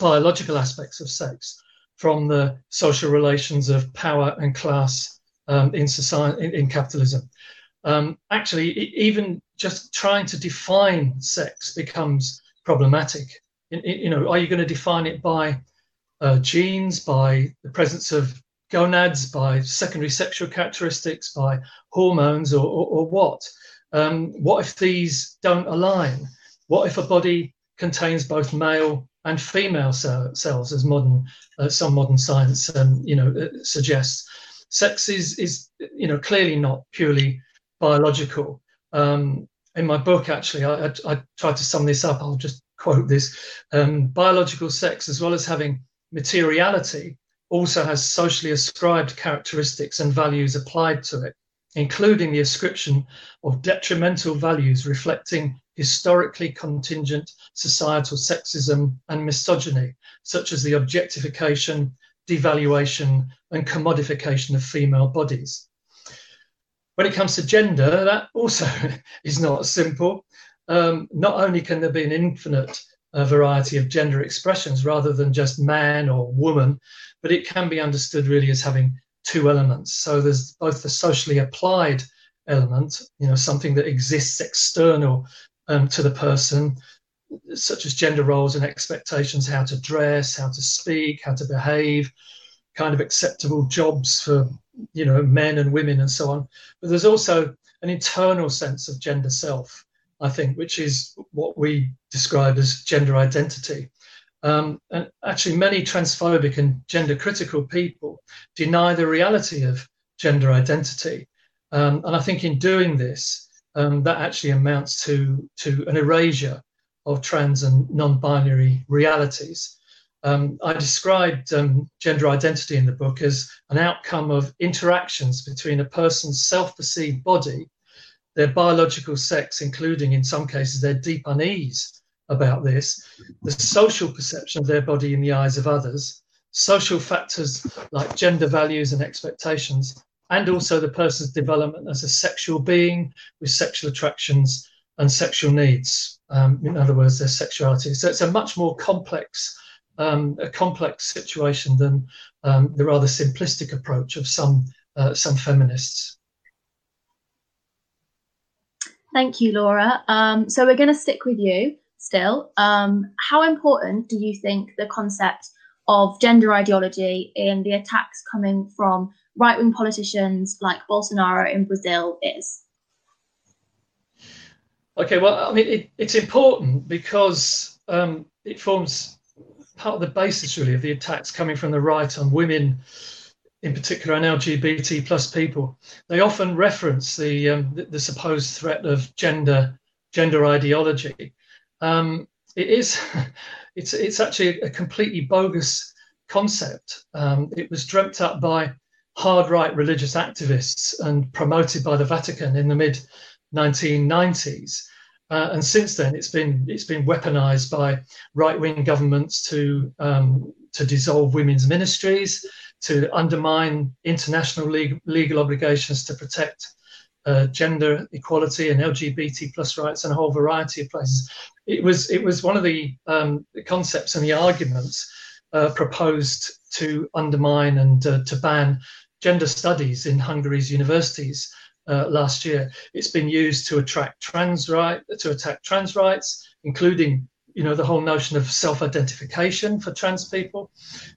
biological aspects of sex from the social relations of power and class um, in society in, in capitalism. Um, actually, even just trying to define sex becomes problematic. In, in, you know, are you going to define it by uh, genes, by the presence of gonads, by secondary sexual characteristics, by hormones, or, or, or what? Um, what if these don't align? What if a body contains both male and female cell, cells, as modern uh, some modern science um, you know uh, suggests? Sex is is you know clearly not purely biological. Um, in my book, actually, I, I, I, tried to sum this up. I'll just quote this: um, biological sex, as well as having materiality, also has socially ascribed characteristics and values applied to it, including the ascription of detrimental values reflecting historically contingent societal sexism and misogyny, such as the objectification, devaluation, and commodification of female bodies. When it comes to gender, that also [laughs] is not simple. Um, not only can there be an infinite uh, variety of gender expressions rather than just man or woman, but it can be understood really as having two elements. So there's both the socially applied element, you know, something that exists external um, to the person, such as gender roles and expectations, how to dress, how to speak, how to behave, kind of acceptable jobs for you know men and women and so on. But there's also an internal sense of gender self, I think, which is what we describe as gender identity. Um, and actually, many transphobic and gender critical people deny the reality of gender identity. Um, and I think in doing this, um, that actually amounts to, to an erasure of trans and non binary realities. Um, I described um, gender identity in the book as an outcome of interactions between a person's self perceived body, their biological sex, including in some cases their deep unease about this, the social perception of their body in the eyes of others, social factors like gender values and expectations, and also the person's development as a sexual being with sexual attractions and sexual needs. Um, in other words, their sexuality. So it's a much more complex um, a complex situation than um, the rather simplistic approach of some uh, some feminists. Thank you, Laura. Um, so we're going to stick with you still. Um, how important do you think the concept of gender ideology in the attacks coming from right wing politicians like Bolsonaro in Brazil is? Okay, well, I mean, it, it's important because um, it forms part of the basis really of the attacks coming from the right on women in particular and lgbt plus people they often reference the, um, the, the supposed threat of gender gender ideology. Um, it is [laughs] it's it's actually a completely bogus concept. Um, it was dreamt up by hard right religious activists and promoted by the vatican in the mid 1990s uh, and since then, it's been it's been weaponized by right wing governments to um, to dissolve women's ministries, to undermine international legal, legal obligations to protect uh, gender equality and LGBT plus rights and a whole variety of places. It was it was one of the, um, the concepts and the arguments uh, proposed to undermine and uh, to ban gender studies in Hungary's universities uh, last year. It's been used to attract trans right to attack trans rights, including you know the whole notion of self-identification for trans people.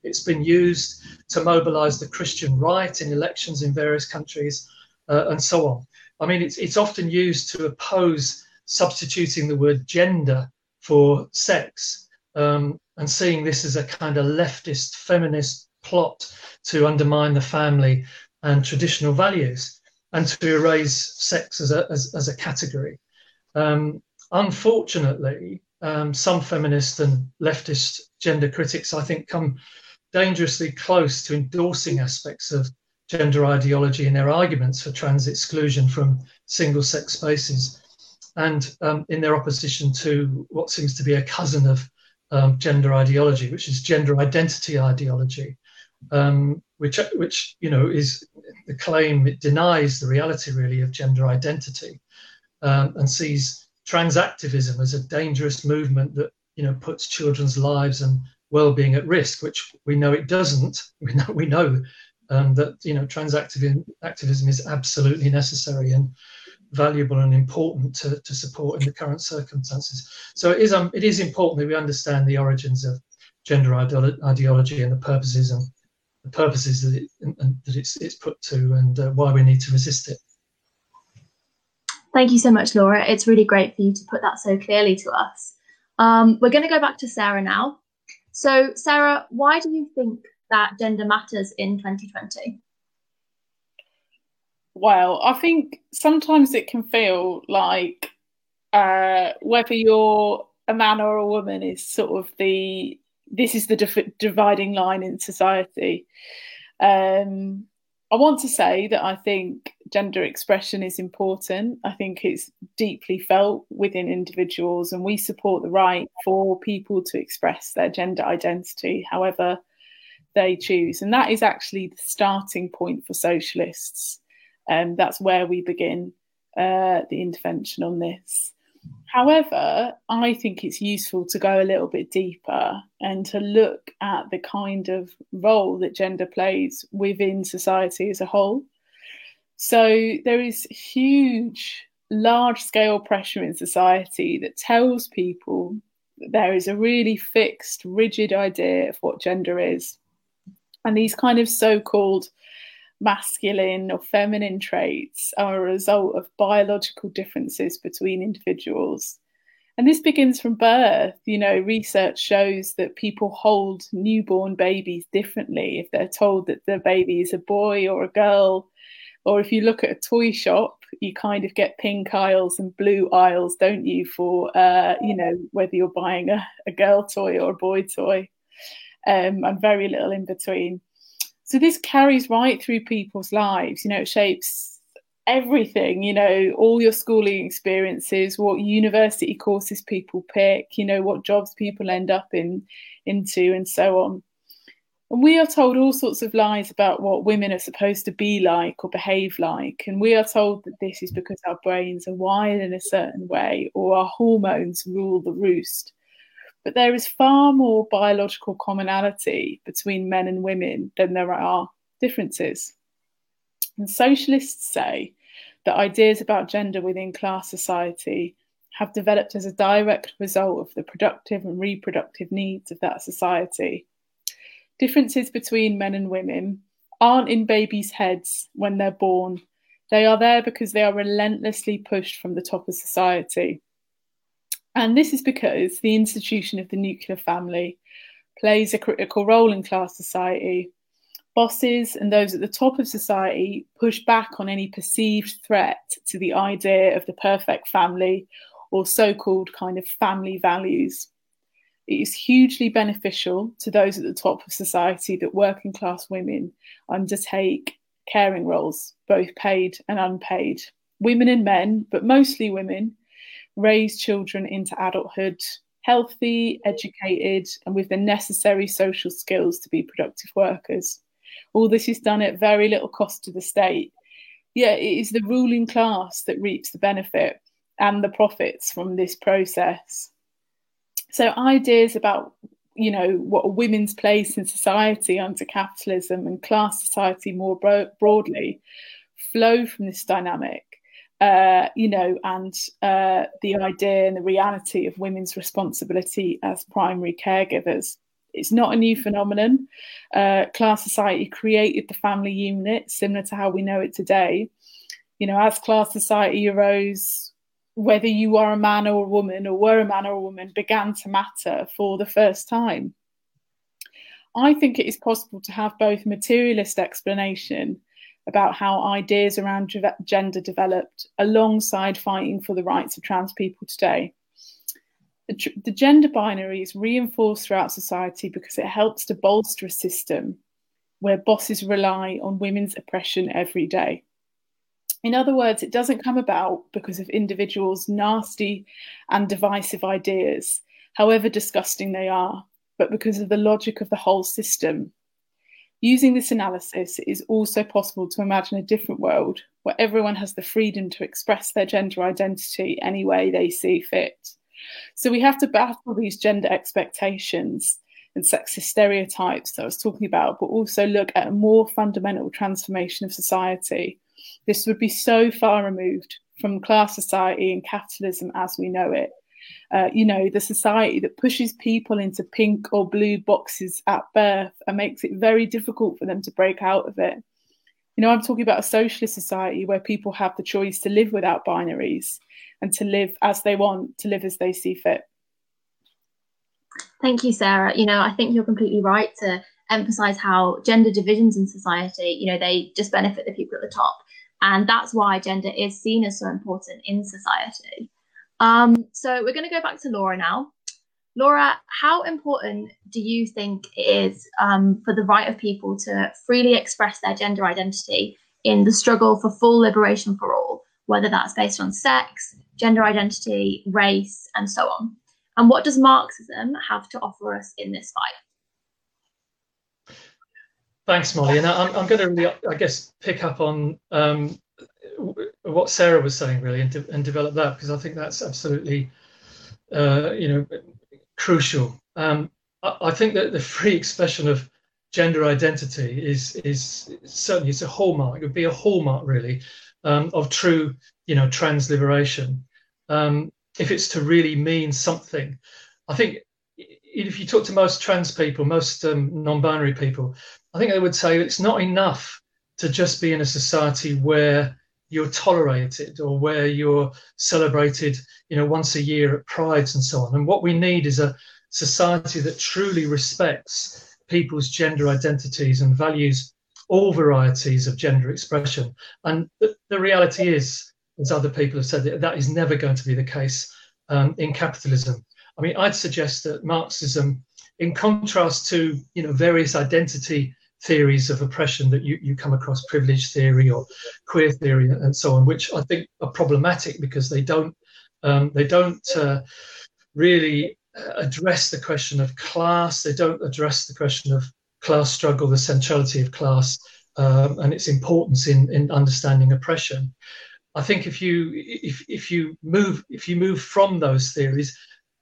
It's been used to mobilize the Christian right in elections in various countries, uh, and so on. I mean, it's it's often used to oppose substituting the word gender for sex, um, and seeing this as a kind of leftist feminist plot to undermine the family and traditional values and to erase sex as a, as, as a category. Um, unfortunately, um, some feminist and leftist gender critics, I think, come dangerously close to endorsing aspects of gender ideology in their arguments for trans exclusion from single sex spaces. And um, in their opposition to what seems to be a cousin of um, gender ideology, which is gender identity ideology, um, which which you know is the claim it denies the reality really of gender identity um, and sees trans activism as a dangerous movement that you know puts children's lives and well-being at risk, which we know it doesn't. [laughs] We know we know um, that you know trans activism, is absolutely necessary and valuable and important to, to support in the current circumstances. So it is um, it is important that we understand the origins of gender ideology and the purposes and the purposes that, it, and, that it's, it's put to and uh, why we need to resist it. Thank you so much, Laura. It's really great for you to put that so clearly to us. Um, we're going to go back to Sarah now. So, Sarah, why do you think that gender matters in 2020? Well, I think sometimes it can feel like uh, whether you're a man or a woman is sort of the this is the dividing line in society. Um, I want to say that I think gender expression is important. I think it's deeply felt within individuals, and we support the right for people to express their gender identity however they choose. And that is actually the starting point for socialists. And um, that's where we begin uh, the intervention on this. However, I think it's useful to go a little bit deeper and to look at the kind of role that gender plays within society as a whole. So there is huge, large scale pressure in society that tells people that there is a really fixed, rigid idea of what gender is. And these kind of so called masculine or feminine traits are a result of biological differences between individuals. And this begins from birth. You know, research shows that people hold newborn babies differently if they're told that the baby is a boy or a girl. Or if you look at a toy shop, you kind of get pink aisles and blue aisles, don't you, for, uh, you know, whether you're buying a, a girl toy or a boy toy, um, and very little in between. So this carries right through people's lives. You know, it shapes everything, you know, all your schooling experiences, what university courses people pick, you know, what jobs people end up in into and so on. And we are told all sorts of lies about what women are supposed to be like or behave like. And we are told that this is because our brains are wired in a certain way or our hormones rule the roost. But there is far more biological commonality between men and women than there are differences. And socialists say that ideas about gender within class society have developed as a direct result of the productive and reproductive needs of that society. Differences between men and women aren't in babies' heads when they're born. They are there because they are relentlessly pushed from the top of society. And this is because the institution of the nuclear family plays a critical role in class society. Bosses and those at the top of society push back on any perceived threat to the idea of the perfect family or so called kind of family values. It is hugely beneficial to those at the top of society that working class women undertake caring roles, both paid and unpaid. Women and men, but mostly women, raise children into adulthood healthy, educated, and with the necessary social skills to be productive workers. All this is done at very little cost to the state. Yet it is the ruling class that reaps the benefit and the profits from this process. So ideas about you know what a women's place in society under capitalism and class society more bro- broadly flow from this dynamic uh, you know, and uh, the idea and the reality of women's responsibility as primary caregivers. It's not a new phenomenon. Uh, class society created the family unit, similar to how we know it today. You know, as class society arose, whether you are a man or a woman, or were a man or a woman, began to matter for the first time. I think it is possible to have both materialist explanation about how ideas around gender developed alongside fighting for the rights of trans people today. The, gender binary is reinforced throughout society because it helps to bolster a system where bosses rely on women's oppression every day. In other words, it doesn't come about because of individuals' nasty and divisive ideas, however disgusting they are, but because of the logic of the whole system Using this analysis, it is also possible to imagine a different world where everyone has the freedom to express their gender identity any way they see fit. So we have to battle these gender expectations and sexist stereotypes that I was talking about, but also look at a more fundamental transformation of society. This would be so far removed from class society and capitalism as we know it uh, you know, the society that pushes people into pink or blue boxes at birth and makes it very difficult for them to break out of it. You know, I'm talking about a socialist society where people have the choice to live without binaries and to live as they want, to live as they see fit. Thank you, Sarah. You know, I think you're completely right to emphasize how gender divisions in society, you know, they just benefit the people at the top. And that's why gender is seen as so important in society. Um, so we're going to go back to Laura now. Laura, how important do you think it is um, for the right of people to freely express their gender identity in the struggle for full liberation for all, whether that's based on sex, gender identity, race, and so on? And what does Marxism have to offer us in this fight? Thanks, Molly. And I'm, I'm going to really, I guess, pick up on um, what Sarah was saying, really, and, de- and develop that because I think that's absolutely, uh, you know, crucial. Um, I, I, think that the free expression of gender identity is is certainly it's a hallmark. It would be a hallmark, really, um, of true, you know, trans liberation. Um, if it's to really mean something, I think if you talk to most trans people, most um, non-binary people, I think they would say it's not enough to just be in a society where you're tolerated or where you're celebrated, you know, once a year at prides and so on. And what we need is a society that truly respects people's gender identities and values all varieties of gender expression. And the, the reality is, as other people have said, that, that is never going to be the case um, in capitalism. I mean, I'd suggest that Marxism, in contrast to you know various identity theories of oppression that you, you come across, privilege theory or queer theory and so on, which I think are problematic because they don't um, they don't uh, really uh, address the question of class. They don't address the question of class struggle, the centrality of class, um, and its importance in, in understanding oppression. I think if you if, if you move if you move from those theories,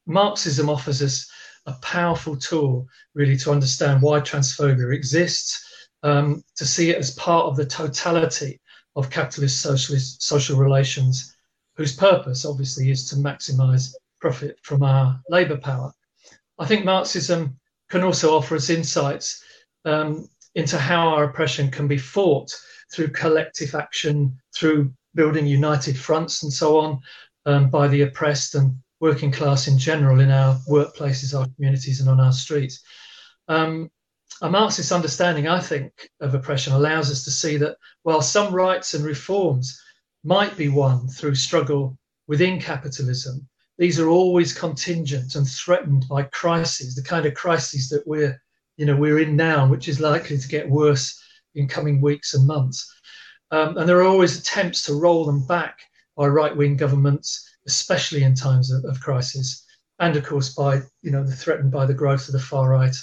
Marxism offers us a powerful tool really to understand why transphobia exists, um, to see it as part of the totality of capitalist socialist social relations, whose purpose obviously is to maximize profit from our labor power. I think Marxism can also offer us insights um, into how our oppression can be fought through collective action, through building united fronts and so on um, by the oppressed and working class in general in our workplaces, our communities, and on our streets. Um, a Marxist understanding, I think, of oppression allows us to see that while some rights and reforms might be won through struggle within capitalism, these are always contingent and threatened by crises, the kind of crises that we're, you know, we're in now, which is likely to get worse in coming weeks and months. Um, and there are always attempts to roll them back by right-wing governments especially in times of, of crisis, and of course by you know threatened by the growth of the far right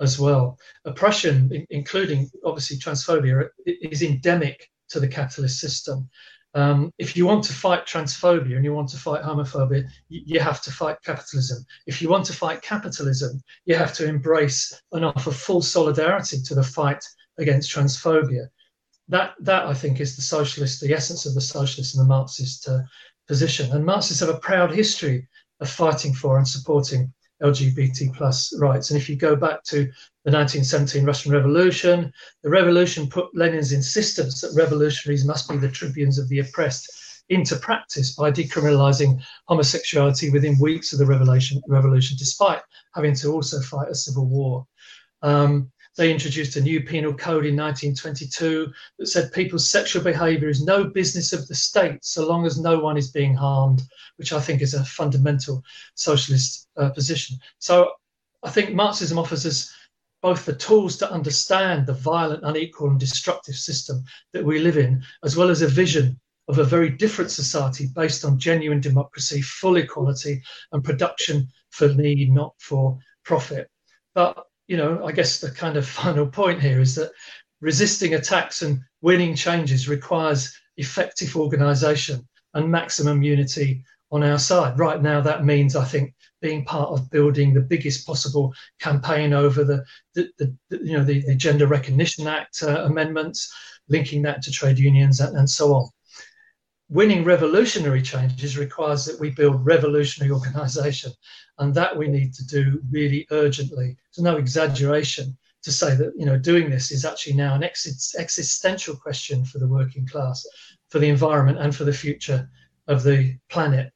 as well. Oppression, in, including obviously transphobia, is endemic to the capitalist system. Um, if you want to fight transphobia and you want to fight homophobia, you, you, have to fight capitalism. If you want to fight capitalism, you have to embrace and offer full solidarity to the fight against transphobia. That, that I think, is the socialist, the essence of the socialist and the Marxist uh, position. And Marxists have a proud history of fighting for and supporting LGBT plus rights. And if you go back to the 1917 Russian Revolution, the revolution put Lenin's insistence that revolutionaries must be the tribunes of the oppressed into practice by decriminalizing homosexuality within weeks of the revolution, revolution despite having to also fight a civil war. Um, they introduced a new penal code in 1922 that said people's sexual behavior is no business of the state so long as no one is being harmed, which I think is a fundamental socialist uh, position. So I think Marxism offers us both the tools to understand the violent, unequal, and destructive system that we live in, as well as a vision of a very different society based on genuine democracy, full equality, and production for need, not for profit. But you know, I guess the kind of [laughs] final point here is that resisting attacks and winning changes requires effective organisation and maximum unity on our side. Right now, that means, I think, being part of building the biggest possible campaign over the, the, the, the you know, the, Gender Recognition Act uh, amendments, linking that to trade unions and, and so on winning revolutionary changes requires that we build revolutionary organization and that we need to do really urgently. There's no exaggeration to say that you know doing this is actually now an ex- existential question for the working class for the environment and for the future of the planet.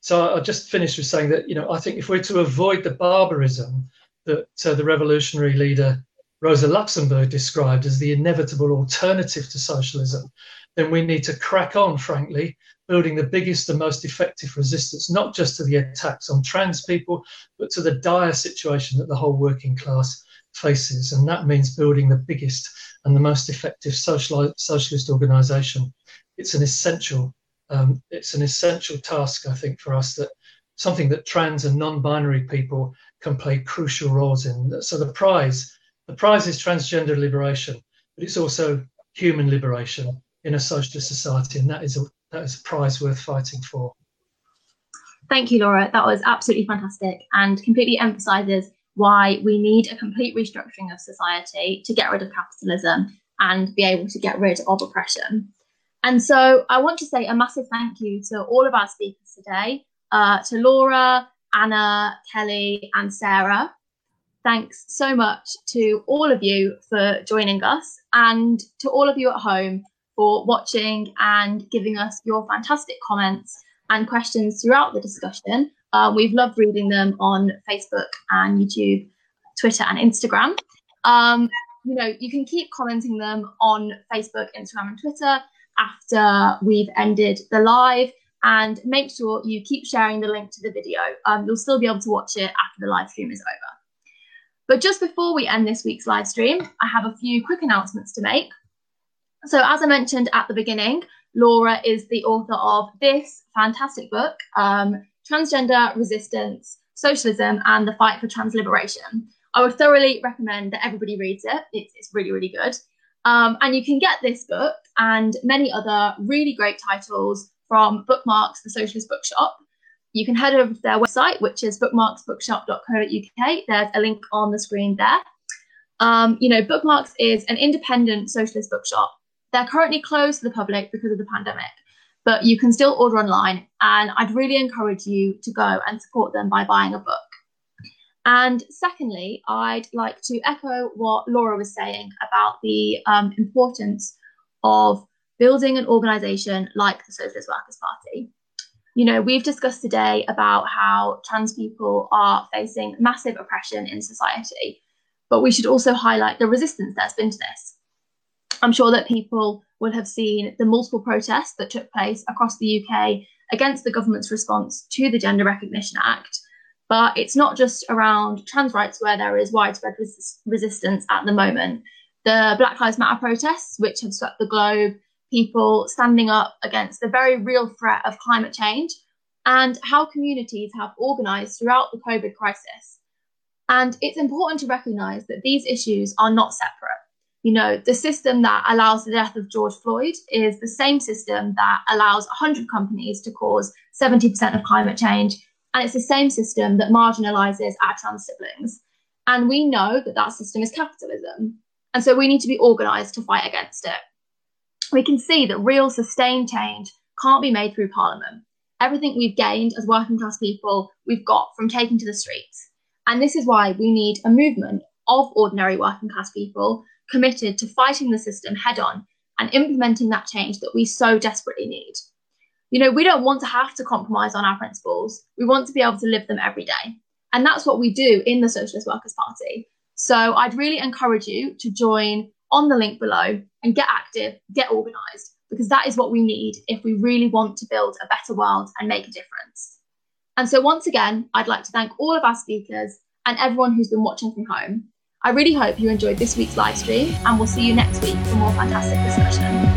So i'll just finish with saying that you know i think if we're to avoid the barbarism that uh, the revolutionary leader Rosa Luxemburg described as the inevitable alternative to socialism, then we need to crack on, frankly, building the biggest and most effective resistance, not just to the attacks on trans people, but to the dire situation that the whole working class faces. And that means building the biggest and the most effective social, socialist organisation. It's an essential, um, it's an essential task, I think, for us that something that trans and non-binary people can play crucial roles in. So the prize, the prize is transgender liberation, but it's also human liberation in a socialist society, and that is a that is a prize worth fighting for. Thank you, Laura. That was absolutely fantastic and completely emphasises why we need a complete restructuring of society to get rid of capitalism and be able to get rid of oppression. And so I want to say a massive thank you to all of our speakers today, uh, to Laura, Anna, Kelly, and Sarah. Thanks so much to all of you for joining us and to all of you at home for watching and giving us your fantastic comments and questions throughout the discussion. Uh, we've loved reading them on Facebook and YouTube, Twitter, and Instagram. Um, you know, you can keep commenting them on Facebook, Instagram, and Twitter after we've ended the live. And make sure you keep sharing the link to the video. Um, you'll still be able to watch it after the live stream is over. But just before we end this week's live stream, I have a few quick announcements to make. So, as I mentioned at the beginning, Laura is the author of this fantastic book, um, Transgender Resistance, Socialism, and the Fight for Trans Liberation. I would thoroughly recommend that everybody reads it. It's, it's really, really good. Um, and you can get this book and many other really great titles from Bookmarks, the Socialist Bookshop. You can head over to their website, which is bookmarksbookshop.co.uk. There's a link on the screen there. Um, you know, Bookmarks is an independent socialist bookshop they're currently closed to the public because of the pandemic, but you can still order online. And I'd really encourage you to go and support them by buying a book. And secondly, I'd like to echo what Laura was saying about the um, importance of building an organisation like the Socialist Workers' Party. You know, we've discussed today about how trans people are facing massive oppression in society, but we should also highlight the resistance that's been to this. I'm sure that people will have seen the multiple protests that took place across the UK against the government's response to the Gender Recognition Act. But it's not just around trans rights where there is widespread res- resistance at the moment. The Black Lives Matter protests, which have swept the globe, people standing up against the very real threat of climate change, and how communities have organised throughout the COVID crisis. And it's important to recognise that these issues are not separate you know, the system that allows the death of George Floyd is the same system that allows 100 companies to cause 70% of climate change. And it's the same system that marginalizes our trans siblings. And we know that that system is capitalism. And so we need to be organized to fight against it. We can see that real sustained change can't be made through parliament. Everything we've gained as working class people, we've got from taking to the streets. And this is why we need a movement of ordinary working class people committed to fighting the system head on and implementing that change that we so desperately need. You know, we don't want to have to compromise on our principles. We want to be able to live them every day. And that's what we do in the Socialist Workers' Party. So I'd really encourage you to join on the link below and get active, get organised, because that is what we need if we really want to build a better world and make a difference. And so, once again, I'd like to thank all of our speakers and everyone who's been watching from home. I really hope you enjoyed this week's live stream, and we'll see you next week for more fantastic discussion.